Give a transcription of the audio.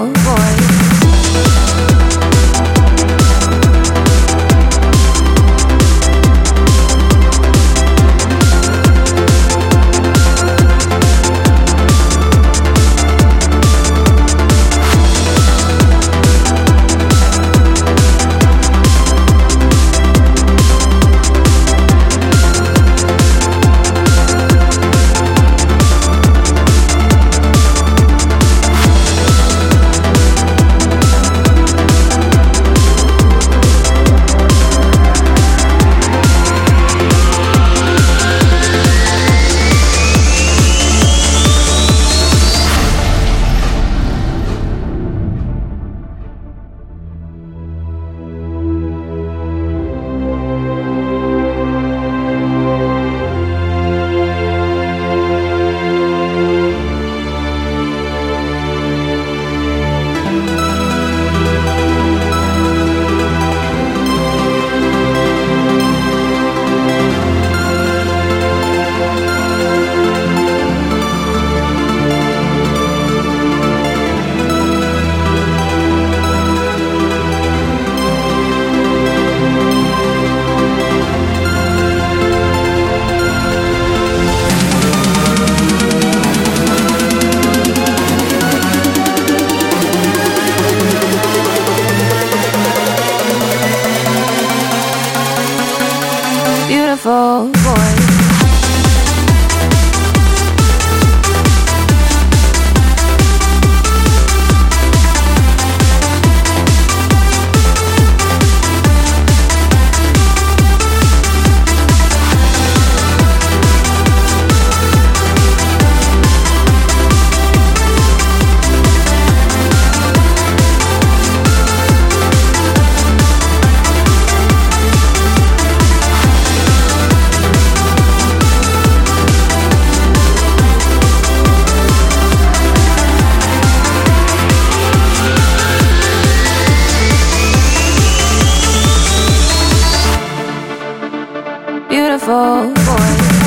Oh boy. Beautiful. boy